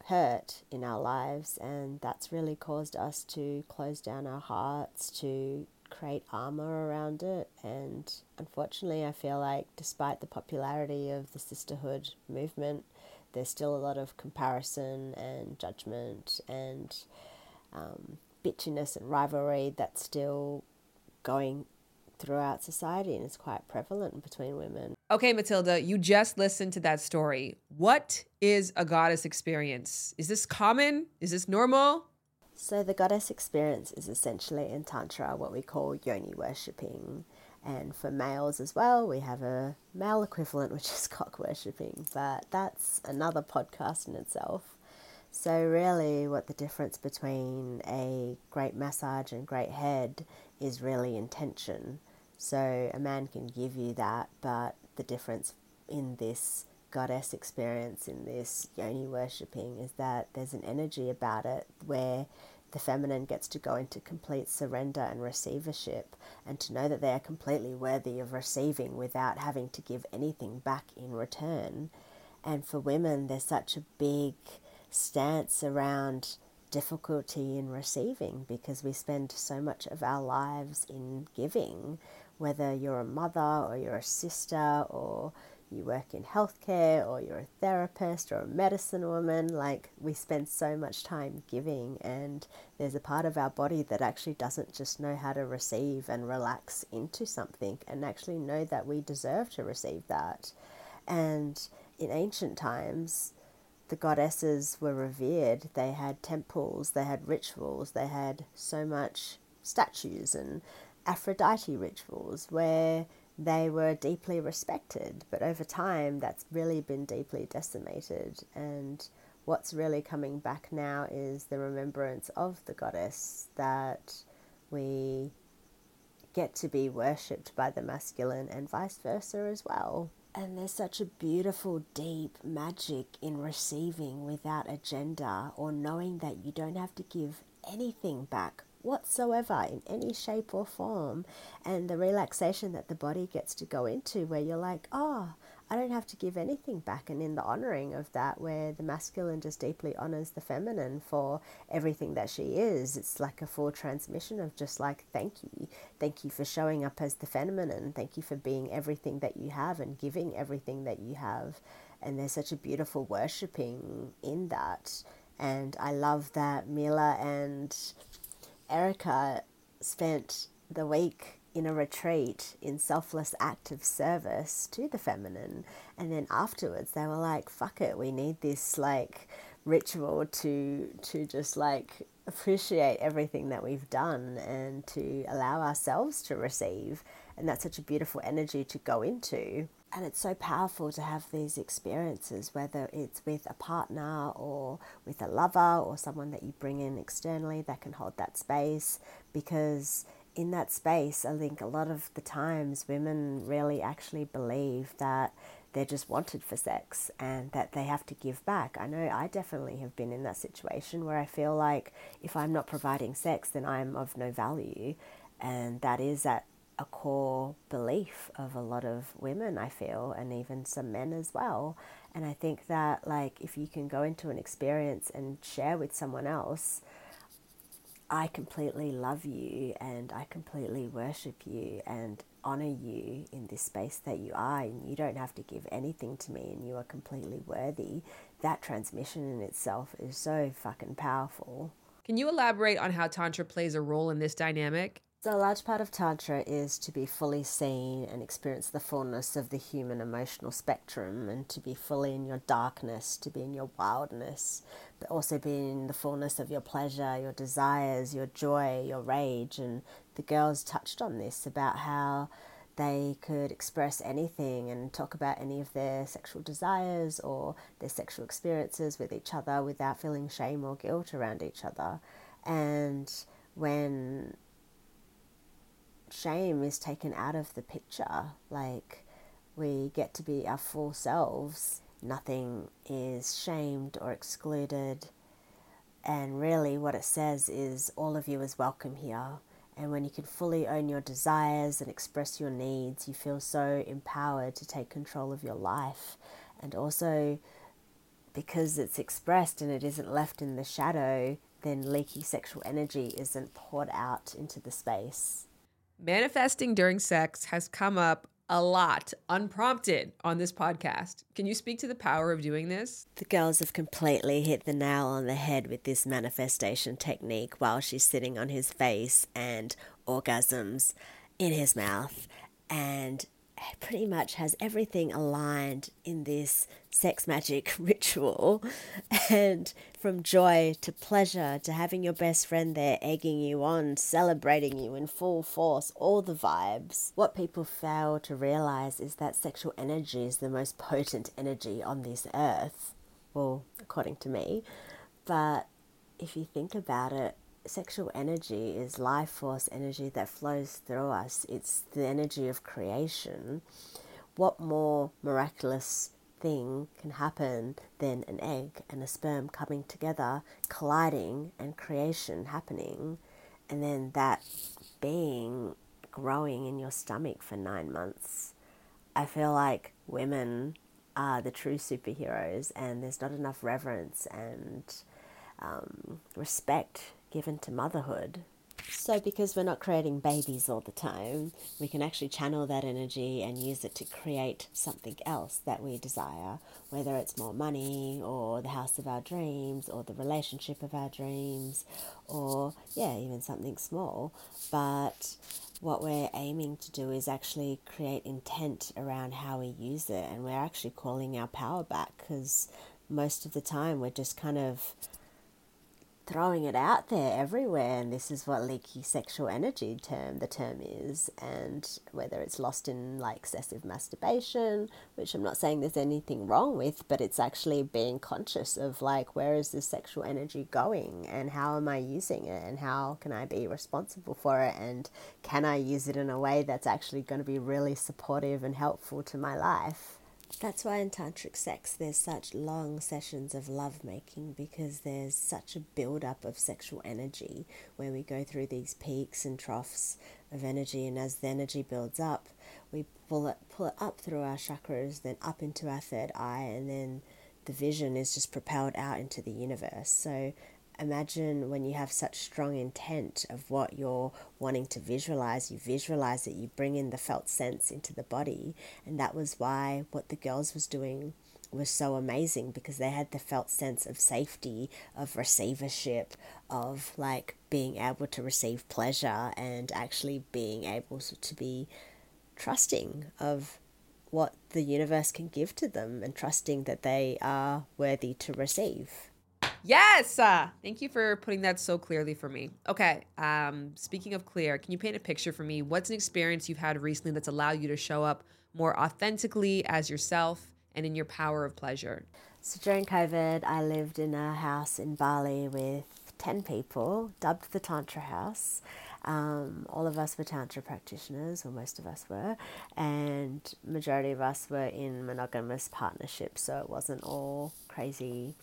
hurt in our lives, and that's really caused us to close down our hearts, to create armor around it. And unfortunately, I feel like despite the popularity of the sisterhood movement, there's still a lot of comparison and judgment and um, bitchiness and rivalry that's still going throughout society and it's quite prevalent between women. Okay, Matilda, you just listened to that story. What is a goddess experience? Is this common? Is this normal? So, the goddess experience is essentially in Tantra what we call yoni worshipping. And for males as well, we have a male equivalent, which is cock worshipping, but that's another podcast in itself. So, really, what the difference between a great massage and great head is really intention. So, a man can give you that, but the difference in this goddess experience, in this yoni worshipping, is that there's an energy about it where the feminine gets to go into complete surrender and receivership and to know that they are completely worthy of receiving without having to give anything back in return. And for women, there's such a big stance around difficulty in receiving because we spend so much of our lives in giving, whether you're a mother or you're a sister or you work in healthcare or you're a therapist or a medicine woman, like we spend so much time giving, and there's a part of our body that actually doesn't just know how to receive and relax into something and actually know that we deserve to receive that. And in ancient times, the goddesses were revered. They had temples, they had rituals, they had so much statues and Aphrodite rituals where they were deeply respected, but over time that's really been deeply decimated. And what's really coming back now is the remembrance of the goddess that we get to be worshipped by the masculine and vice versa as well. And there's such a beautiful, deep magic in receiving without agenda or knowing that you don't have to give anything back whatsoever in any shape or form. And the relaxation that the body gets to go into, where you're like, oh, I don't have to give anything back. And in the honoring of that, where the masculine just deeply honors the feminine for everything that she is, it's like a full transmission of just like, thank you. Thank you for showing up as the feminine. Thank you for being everything that you have and giving everything that you have. And there's such a beautiful worshipping in that. And I love that Milah and Erica spent the week in a retreat in selfless act of service to the feminine. And then afterwards, they were like, fuck it, we need this like ritual to, to just like appreciate everything that we've done and to allow ourselves to receive. And that's such a beautiful energy to go into. And it's so powerful to have these experiences, whether it's with a partner or with a lover or someone that you bring in externally that can hold that space. Because in that space, I think a lot of the times women really actually believe that they're just wanted for sex and that they have to give back. I know I definitely have been in that situation where I feel like if I'm not providing sex, then I'm of no value. And that is at a core belief of a lot of women, I feel, and even some men as well. And I think that, like, if you can go into an experience and share with someone else, I completely love you and I completely worship you and honor you in this space that you are, and you don't have to give anything to me, and you are completely worthy. That transmission in itself is so fucking powerful. Can you elaborate on how Tantra plays a role in this dynamic? So, a large part of Tantra is to be fully seen and experience the fullness of the human emotional spectrum and to be fully in your darkness, to be in your wildness, but also be in the fullness of your pleasure, your desires, your joy, your rage. And the girls touched on this about how they could express anything and talk about any of their sexual desires or their sexual experiences with each other without feeling shame or guilt around each other. And when shame is taken out of the picture. Like, we get to be our full selves. Nothing is shamed or excluded. And really, what it says is all of you is welcome here. And when you can fully own your desires and express your needs, you feel so empowered to take control of your life. And also, because it's expressed and it isn't left in the shadow, then leaky sexual energy isn't poured out into the space. Manifesting during sex has come up a lot unprompted on this podcast. Can you speak to the power of doing this? The girls have completely hit the nail on the head with this manifestation technique while she's sitting on his face and orgasms in his mouth and pretty much has everything aligned in this sex magic ritual. And from joy to pleasure to having your best friend there egging you on, celebrating you in full force, all the vibes. What people fail to realize is that sexual energy is the most potent energy on this earth. Well, according to me. But if you think about it, sexual energy is life force energy that flows through us. It's the energy of creation. What more miraculous thing can happen than an egg and a sperm coming together, colliding, and creation happening, and then that being growing in your stomach for nine months? I feel like women are the true superheroes, and there's not enough reverence and um, respect given to motherhood. So, because we're not creating babies all the time, we can actually channel that energy and use it to create something else that we desire, whether it's more money or the house of our dreams or the relationship of our dreams or, yeah, even something small. But what we're aiming to do is actually create intent around how we use it, and we're actually calling our power back because most of the time we're just kind of throwing it out there everywhere and this is what leaky sexual energy term the term is and whether it's lost in like excessive masturbation which i'm not saying there's anything wrong with but it's actually being conscious of like where is this sexual energy going and how am i using it and how can i be responsible for it and can i use it in a way that's actually going to be really supportive and helpful to my life that's why in tantric sex there's such long sessions of lovemaking because there's such a build up of sexual energy where we go through these peaks and troughs of energy. And as the energy builds up we pull it pull it up through our chakras then up into our third eye and then the vision is just propelled out into the universe. So imagine when you have such strong intent of what you're wanting to visualize, you visualize it, you bring in the felt sense into the body. And that was why what the girls was doing was so amazing because they had the felt sense of safety, of receivership, of like being able to receive pleasure and actually being able to be trusting of what the universe can give to them and trusting that they are worthy to receive. Yes. Uh, thank you for putting that so clearly for me. Okay. Um, speaking of clear, can you paint a picture for me? What's an experience you've had recently that's allowed you to show up more authentically as yourself and in your power of pleasure? So during COVID, I lived in a house in Bali with 10 people, dubbed the Tantra House. Um, all of us were Tantra practitioners, or most of us were, and majority of us were in monogamous partnerships, so it wasn't all crazy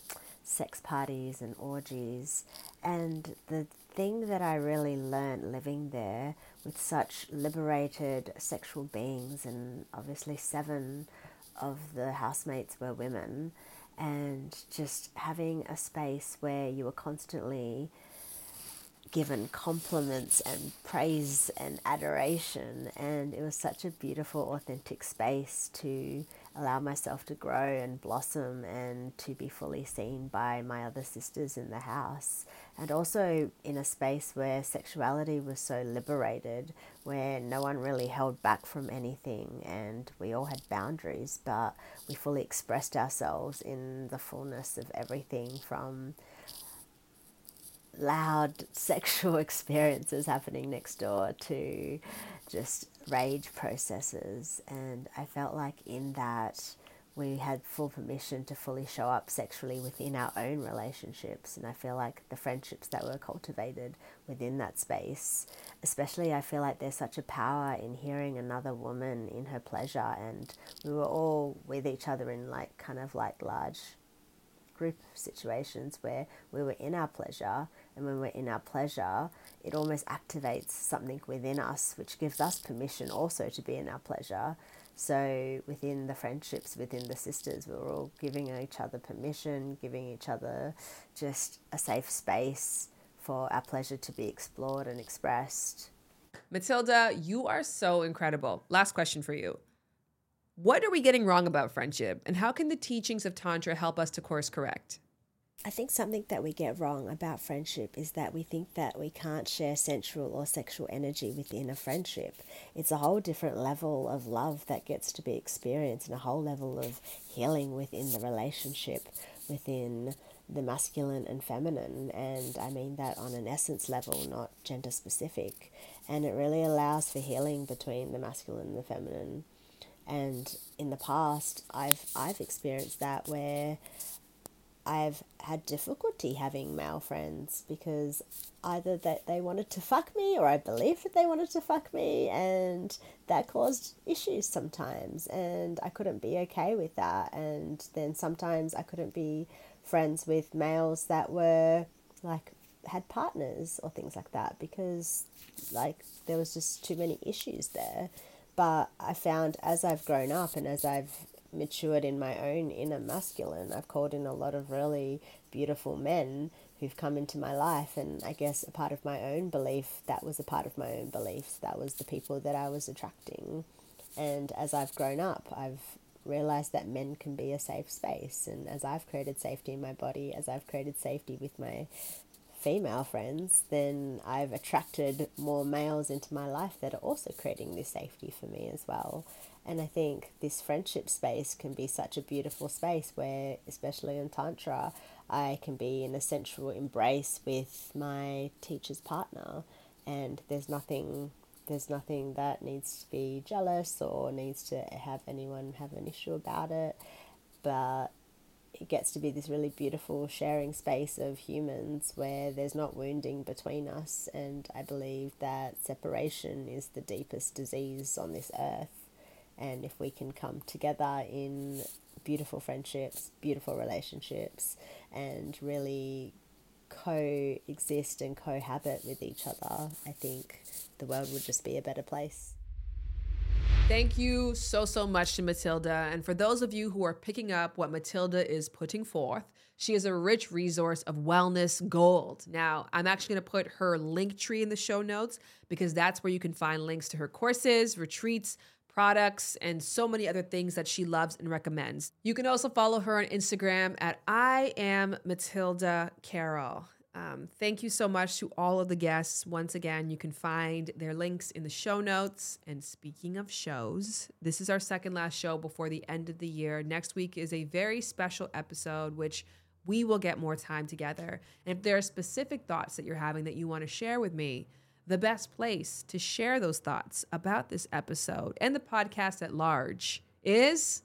sex parties and orgies. And the thing that I really learned living there with such liberated sexual beings, and obviously seven of the housemates were women, and just having a space where you were constantly given compliments and praise and adoration. And it was such a beautiful, authentic space to allow myself to grow and blossom and to be fully seen by my other sisters in the house. And also in a space where sexuality was so liberated, where no one really held back from anything and we all had boundaries, but we fully expressed ourselves in the fullness of everything from loud sexual experiences happening next door to just rage processes. And I felt like in that we had full permission to fully show up sexually within our own relationships. And I feel like the friendships that were cultivated within that space, especially, I feel like there's such a power in hearing another woman in her pleasure. And we were all with each other in like kind of like large group situations where we were in our pleasure and when we're in our pleasure it almost activates something within us which gives us permission also to be in our pleasure. So within the friendships within the sisters we were all giving each other permission giving each other just a safe space for our pleasure to be explored and expressed. Matilda you are so incredible. Last question for you. What are we getting wrong about friendship, and how can the teachings of Tantra help us to course correct? I think something that we get wrong about friendship is that we think that we can't share sensual or sexual energy within a friendship. It's a whole different level of love that gets to be experienced and a whole level of healing within the relationship, within the masculine and feminine. And I mean that on an essence level, not gender specific. And it really allows for healing between the masculine and the feminine. And in the past, I've I've experienced that where I've had difficulty having male friends because either that they wanted to fuck me or I believed that they wanted to fuck me and that caused issues sometimes and I couldn't be okay with that. And then sometimes I couldn't be friends with males that were like had partners or things like that because like there was just too many issues there. But I found as I've grown up and as I've matured in my own inner masculine. I've called in a lot of really beautiful men who've come into my life, and I guess a part of my own belief that was a part of my own beliefs. That was the people that I was attracting. And as I've grown up, I've realized that men can be a safe space. And as I've created safety in my body, as I've created safety with my female friends, then I've attracted more males into my life that are also creating this safety for me as well. And I think this friendship space can be such a beautiful space where, especially in Tantra, I can be in a sensual embrace with my teacher's partner, and there's nothing. There's nothing that needs to be jealous or needs to have anyone have an issue about it, but it gets to be this really beautiful sharing space of humans where there's not wounding between us. And I believe that separation is the deepest disease on this earth and if we can come together in beautiful friendships, beautiful relationships, and really coexist and cohabit with each other, I think the world would just be a better place. Thank you so, so much to Matilda. And for those of you who are picking up what Matilda is putting forth, she is a rich resource of wellness gold. Now, I'm actually going to put her link tree in the show notes because that's where you can find links to her courses, retreats, products, and so many other things that she loves and recommends. You can also follow her on Instagram at I am Matilda Carroll. Um, thank you so much to all of the guests. Once again, you can find their links in the show notes. And speaking of shows, this is our second last show before the end of the year. Next week is a very special episode, which we will get more time together. And if there are specific thoughts that you're having that you want to share with me, the best place to share those thoughts about this episode and the podcast at large is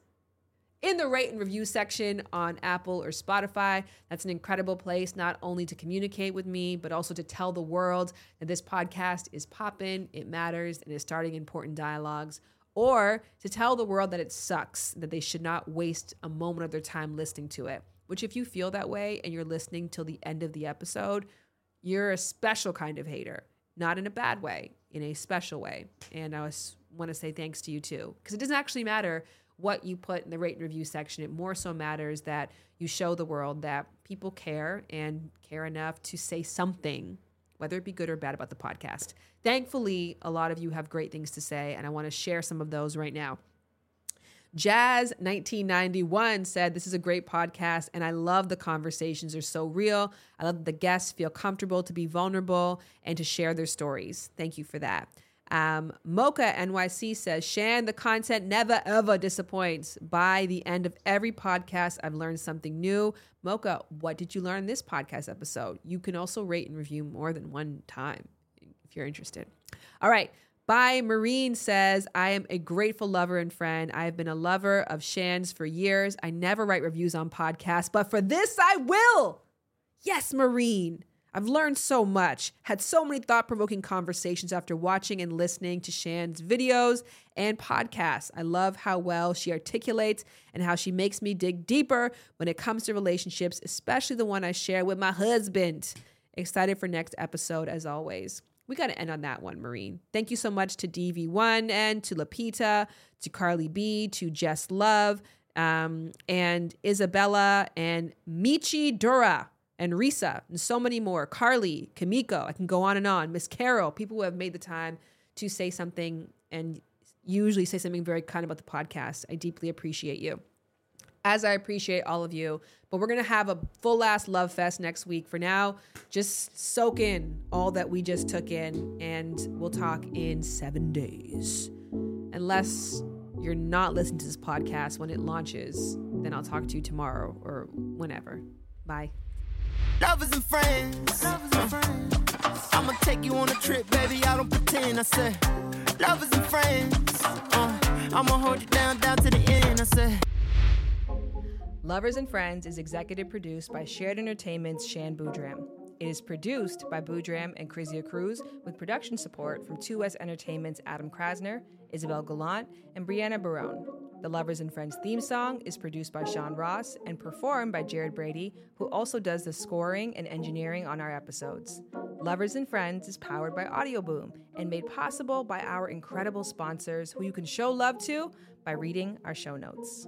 in the rate and review section on Apple or Spotify. That's an incredible place not only to communicate with me, but also to tell the world that this podcast is popping, it matters, and is starting important dialogues. Or to tell the world that it sucks, that they should not waste a moment of their time listening to it. Which, if you feel that way and you're listening till the end of the episode, you're a special kind of hater not in a bad way, in a special way. And I was, want to say thanks to you too, because it doesn't actually matter what you put in the rate and review section. It more so matters that you show the world that people care and care enough to say something, whether it be good or bad, about the podcast. Thankfully, a lot of you have great things to say, and I want to share some of those right now. Jazz 1991 said, This is a great podcast, and I love the conversations are so real. I love that the guests feel comfortable to be vulnerable and to share their stories. Thank you for that. Um, Mocha NYC says, Shan, the content never ever disappoints. By the end of every podcast, I've learned something new. Mocha, what did you learn in this podcast episode? You can also rate and review more than one time if you're interested. All right. By Marine says, I am a grateful lover and friend. I have been a lover of Shan's for years. I never write reviews on podcasts, but for this I will. Yes, Marine. I've learned so much, had so many thought provoking conversations after watching and listening to Shan's videos and podcasts. I love how well she articulates and how she makes me dig deeper when it comes to relationships, especially the one I share with my husband. Excited for next episode as always we got to end on that one, Marine. Thank you so much to DV1 and to Lapita, to Carly B, to Jess Love, um, and Isabella, and Michi Dura, and Risa, and so many more. Carly, Kamiko, I can go on and on. Miss Carol, people who have made the time to say something and usually say something very kind about the podcast. I deeply appreciate you. As I appreciate all of you. But we're going to have a full ass love fest next week. For now, just soak in all that we just took in, and we'll talk in seven days. Unless you're not listening to this podcast when it launches, then I'll talk to you tomorrow or whenever. Bye. Lovers and friends. Lovers and friends. I'ma take you on a trip, baby. I don't pretend. I said, lovers and friends. Uh, I'ma hold you down, down to the end. I said. Lovers and Friends is executive produced by Shared Entertainment's Shan Boodram. It is produced by Boodram and Krizia Cruz with production support from 2S Entertainment's Adam Krasner, Isabel Gallant, and Brianna Barone. The Lovers and Friends theme song is produced by Sean Ross and performed by Jared Brady, who also does the scoring and engineering on our episodes. Lovers and Friends is powered by Audio Boom and made possible by our incredible sponsors who you can show love to by reading our show notes.